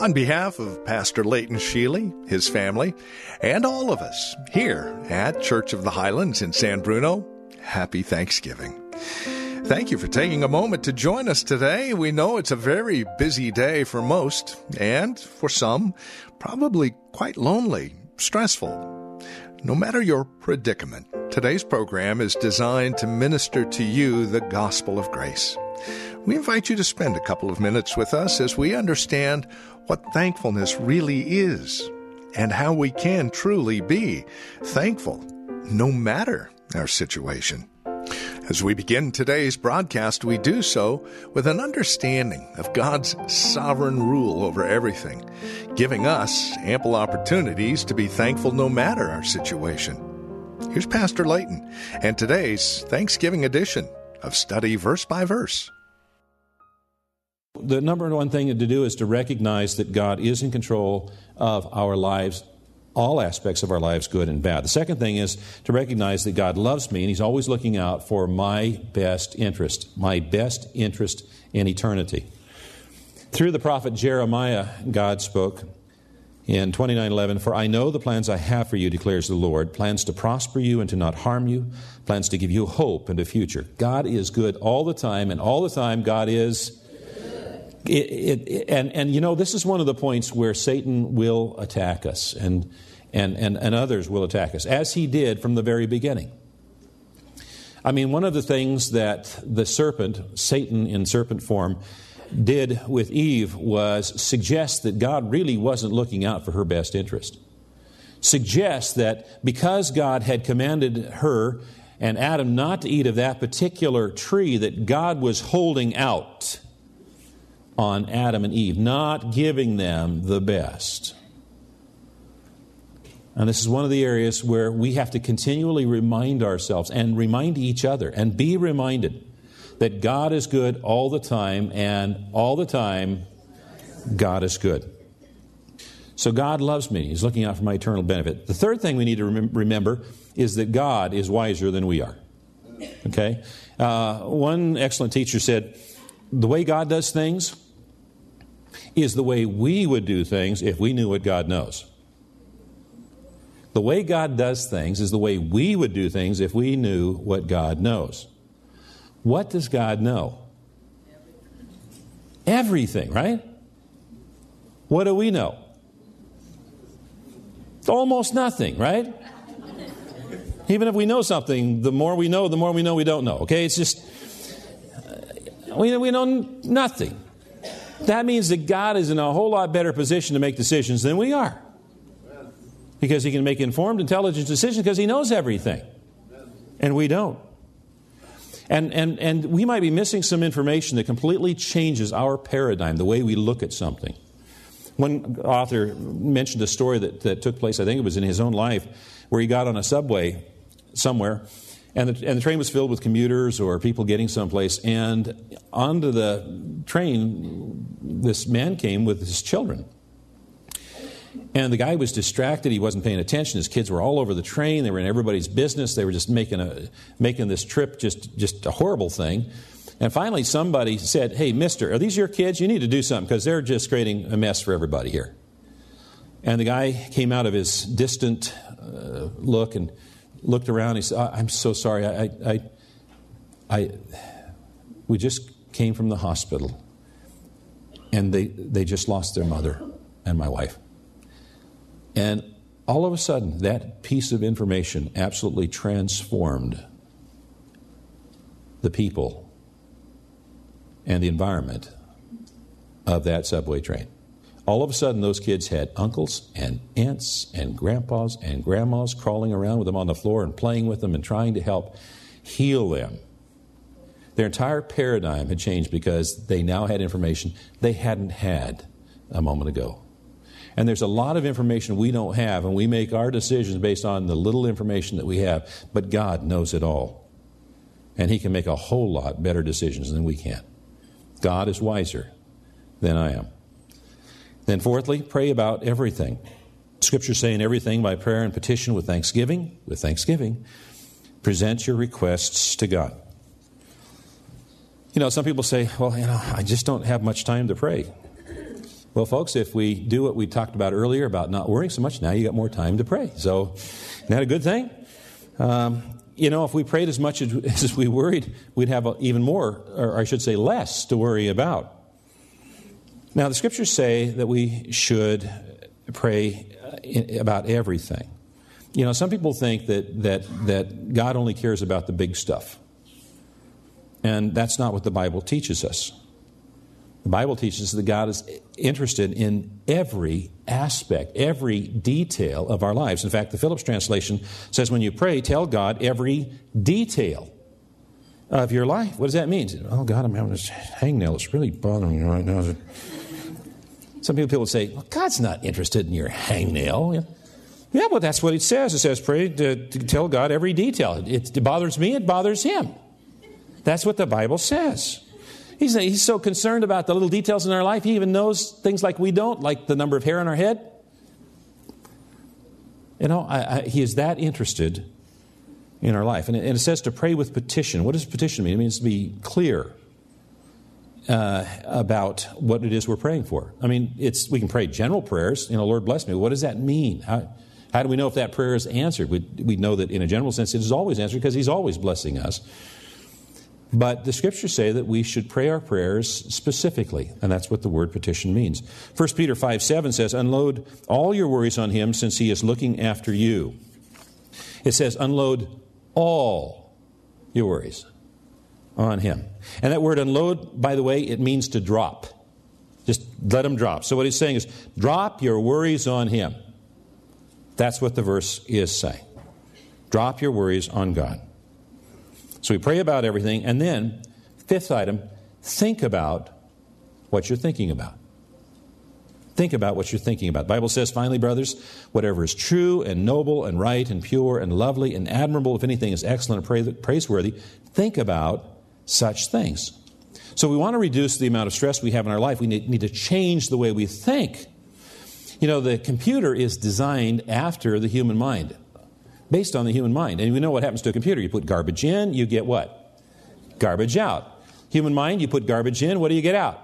On behalf of Pastor Leighton Sheely, his family, and all of us here at Church of the Highlands in San Bruno, happy Thanksgiving. Thank you for taking a moment to join us today. We know it's a very busy day for most, and for some, probably quite lonely, stressful. No matter your predicament, today's program is designed to minister to you the gospel of grace. We invite you to spend a couple of minutes with us as we understand what thankfulness really is and how we can truly be thankful no matter our situation. As we begin today's broadcast, we do so with an understanding of God's sovereign rule over everything, giving us ample opportunities to be thankful no matter our situation. Here's Pastor Leighton and today's Thanksgiving edition of Study Verse by Verse. The number one thing to do is to recognize that God is in control of our lives, all aspects of our lives, good and bad. The second thing is to recognize that God loves me and He's always looking out for my best interest, my best interest in eternity. Through the prophet Jeremiah, God spoke in 29:11, "For I know the plans I have for you," declares the Lord, plans to prosper you and to not harm you, plans to give you hope and a future. God is good all the time, and all the time God is it, it, and, and you know, this is one of the points where Satan will attack us and, and, and, and others will attack us, as he did from the very beginning. I mean, one of the things that the serpent, Satan in serpent form, did with Eve was suggest that God really wasn't looking out for her best interest. Suggest that because God had commanded her and Adam not to eat of that particular tree, that God was holding out on Adam and Eve, not giving them the best. And this is one of the areas where we have to continually remind ourselves and remind each other and be reminded that God is good all the time, and all the time, God is good. So God loves me. He's looking out for my eternal benefit. The third thing we need to rem- remember is that God is wiser than we are. Okay? Uh, one excellent teacher said, The way God does things is the way we would do things if we knew what God knows. The way God does things is the way we would do things if we knew what God knows. What does God know? Everything, right? What do we know? Almost nothing, right? Even if we know something, the more we know, the more we know we don't know. Okay? It's just, uh, we, we know nothing. That means that God is in a whole lot better position to make decisions than we are. Because He can make informed, intelligent decisions because He knows everything. And we don't. And, and, and we might be missing some information that completely changes our paradigm, the way we look at something. One author mentioned a story that, that took place, I think it was in his own life, where he got on a subway somewhere and the, and the train was filled with commuters or people getting someplace. And onto the train, this man came with his children. And the guy was distracted. He wasn't paying attention. His kids were all over the train. They were in everybody's business. They were just making, a, making this trip just, just a horrible thing. And finally, somebody said, Hey, mister, are these your kids? You need to do something because they're just creating a mess for everybody here. And the guy came out of his distant uh, look and looked around. He said, I'm so sorry. I, I, I, we just came from the hospital, and they, they just lost their mother and my wife. And all of a sudden, that piece of information absolutely transformed the people and the environment of that subway train all of a sudden those kids had uncles and aunts and grandpas and grandmas crawling around with them on the floor and playing with them and trying to help heal them. Their entire paradigm had changed because they now had information they hadn't had a moment ago. And there's a lot of information we don't have, and we make our decisions based on the little information that we have. But God knows it all. And He can make a whole lot better decisions than we can. God is wiser than I am. Then, fourthly, pray about everything. Scripture saying everything by prayer and petition with thanksgiving, with thanksgiving, present your requests to God. You know, some people say, well, you know, I just don't have much time to pray. Well, folks, if we do what we talked about earlier about not worrying so much, now you got more time to pray. So, isn't that a good thing? Um, you know, if we prayed as much as, as we worried, we'd have even more, or I should say less, to worry about. Now, the scriptures say that we should pray uh, about everything. You know, some people think that, that, that God only cares about the big stuff. And that's not what the Bible teaches us. The Bible teaches that God is interested in every aspect, every detail of our lives. In fact, the Phillips translation says when you pray, tell God every detail of your life. What does that mean? Oh, God, I'm having this hangnail. It's really bothering me right now. Some people will say, well, God's not interested in your hangnail. Yeah, well, that's what it says. It says, pray to, to tell God every detail. It, it, bothers me, it bothers him. That's what the Bible says. He's, he's so concerned about the little details in our life, he even knows things like we don't, like the number of hair on our head. You know, I, I, he is that interested in our life. And it, and it says to pray with petition. What does petition mean? It means to be clear uh, about what it is we're praying for. I mean, it's we can pray general prayers. You know, Lord bless me. What does that mean? How, how do we know if that prayer is answered? We, we know that in a general sense it is always answered because He's always blessing us. But the scriptures say that we should pray our prayers specifically, and that's what the word petition means. 1 Peter 5 7 says, Unload all your worries on Him since He is looking after you. It says, Unload all your worries on him. And that word unload, by the way, it means to drop. Just let them drop. So what he's saying is drop your worries on him. That's what the verse is saying. Drop your worries on God. So we pray about everything, and then, fifth item, think about what you're thinking about. Think about what you're thinking about. The Bible says, finally, brothers, whatever is true and noble and right and pure and lovely and admirable, if anything is excellent and praiseworthy, think about such things. So we want to reduce the amount of stress we have in our life. We need, need to change the way we think. You know, the computer is designed after the human mind, based on the human mind. And we know what happens to a computer. You put garbage in, you get what? Garbage out. Human mind, you put garbage in, what do you get out?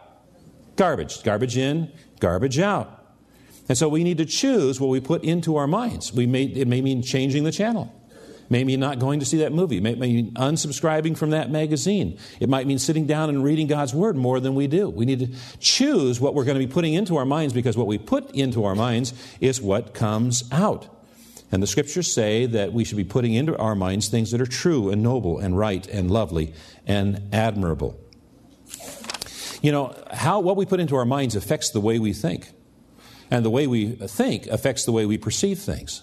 Garbage. Garbage in, garbage out. And so we need to choose what we put into our minds. We may, it may mean changing the channel. Maybe not going to see that movie. Maybe mean unsubscribing from that magazine. It might mean sitting down and reading God's Word more than we do. We need to choose what we're going to be putting into our minds because what we put into our minds is what comes out. And the scriptures say that we should be putting into our minds things that are true and noble and right and lovely and admirable. You know, how what we put into our minds affects the way we think. And the way we think affects the way we perceive things.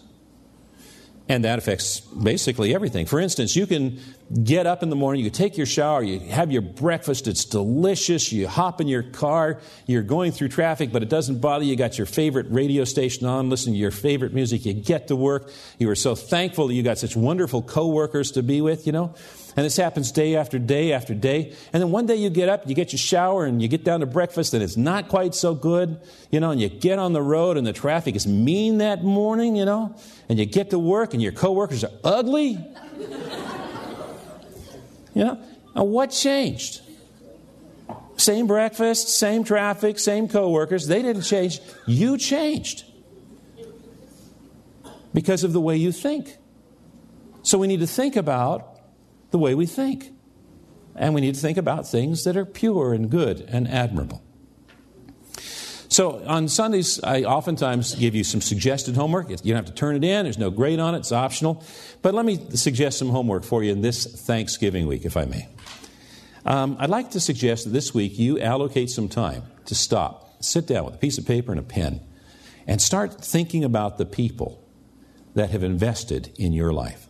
And that affects basically everything. For instance, you can get up in the morning, you take your shower, you have your breakfast, it's delicious, you hop in your car, you're going through traffic, but it doesn't bother you. You got your favorite radio station on, listening to your favorite music, you get to work. You are so thankful that you got such wonderful coworkers to be with, you know. And this happens day after day after day. And then one day you get up, you get your shower, and you get down to breakfast, and it's not quite so good, you know, and you get on the road, and the traffic is mean that morning, you know, and you get to work, and your coworkers are ugly. you know, and what changed? Same breakfast, same traffic, same coworkers. They didn't change. You changed because of the way you think. So we need to think about the way we think. And we need to think about things that are pure and good and admirable. So on Sundays, I oftentimes give you some suggested homework. You don't have to turn it in, there's no grade on it, it's optional. But let me suggest some homework for you in this Thanksgiving week, if I may. Um, I'd like to suggest that this week you allocate some time to stop, sit down with a piece of paper and a pen, and start thinking about the people that have invested in your life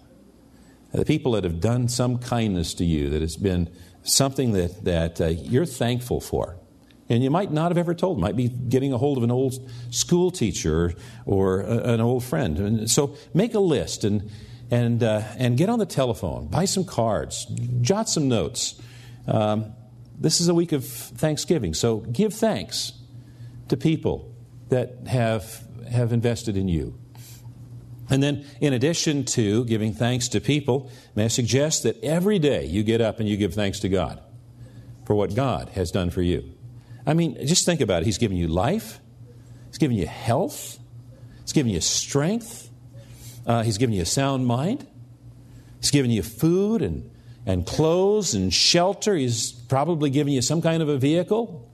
the people that have done some kindness to you, that has been something that, that uh, you're thankful for. And you might not have ever told. Might be getting a hold of an old school teacher or, or a, an old friend. And so make a list and, and, uh, and get on the telephone. Buy some cards. Jot some notes. Um, this is a week of Thanksgiving, so give thanks to people that have, have invested in you. And then, in addition to giving thanks to people, may I suggest that every day you get up and you give thanks to God for what God has done for you. I mean, just think about it. He's given you life, He's given you health, He's given you strength, uh, He's given you a sound mind, He's given you food and, and clothes and shelter. He's probably given you some kind of a vehicle.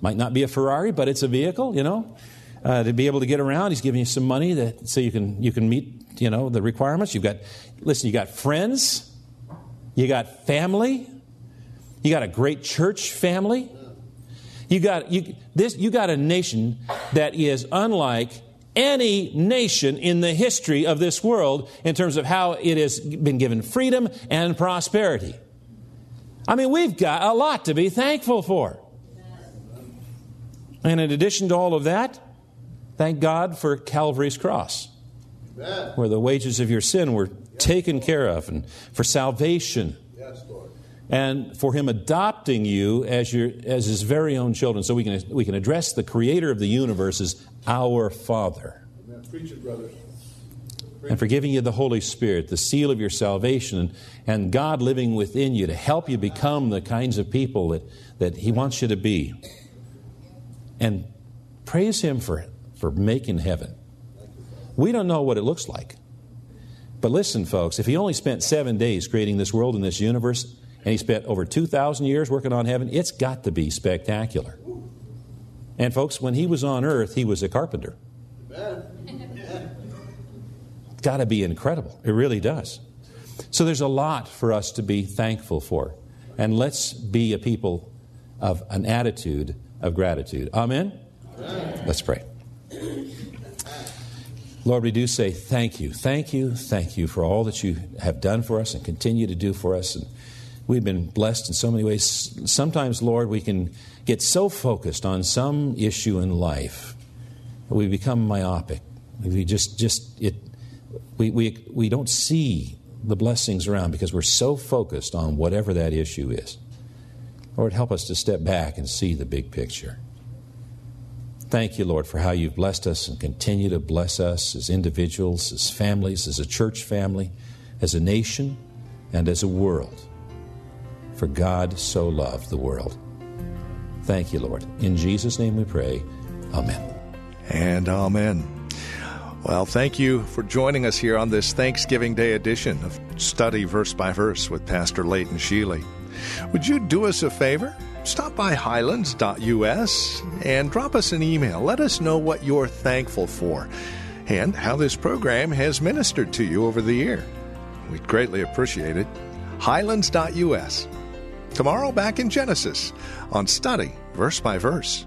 Might not be a Ferrari, but it's a vehicle, you know, uh, to be able to get around. He's giving you some money that, so you can, you can meet, you know, the requirements. You've got, listen, you got friends, you got family, you got a great church family. You got, you, this, you got a nation that is unlike any nation in the history of this world in terms of how it has been given freedom and prosperity. I mean, we've got a lot to be thankful for. And in addition to all of that, thank God for Calvary's cross, where the wages of your sin were taken care of, and for salvation and for him adopting you as, your, as his very own children. So we can, we can address the creator of the universe as our Father. Preach it. And for giving you the Holy Spirit, the seal of your salvation, and, and God living within you to help you become the kinds of people that, that He wants you to be. And praise Him for, for making heaven. We don't know what it looks like. But listen, folks, if He only spent seven days creating this world and this universe, and he spent over 2,000 years working on heaven, it's got to be spectacular. And folks, when he was on earth, he was a carpenter. It's got to be incredible. It really does. So there's a lot for us to be thankful for. And let's be a people of an attitude of gratitude. Amen? Amen. Let's pray. Lord, we do say thank you, thank you, thank you for all that you have done for us and continue to do for us. And We've been blessed in so many ways. Sometimes, Lord, we can get so focused on some issue in life we become myopic. We just, just it, we, we, we don't see the blessings around because we're so focused on whatever that issue is. Lord, help us to step back and see the big picture. Thank you, Lord, for how you've blessed us and continue to bless us as individuals, as families, as a church family, as a nation, and as a world for God so loved the world. Thank you, Lord. In Jesus' name we pray. Amen. And amen. Well, thank you for joining us here on this Thanksgiving Day edition of Study Verse by Verse with Pastor Leighton Sheely. Would you do us a favor? Stop by highlands.us and drop us an email. Let us know what you're thankful for and how this program has ministered to you over the year. We'd greatly appreciate it. Highlands.us. Tomorrow, back in Genesis on Study Verse by Verse.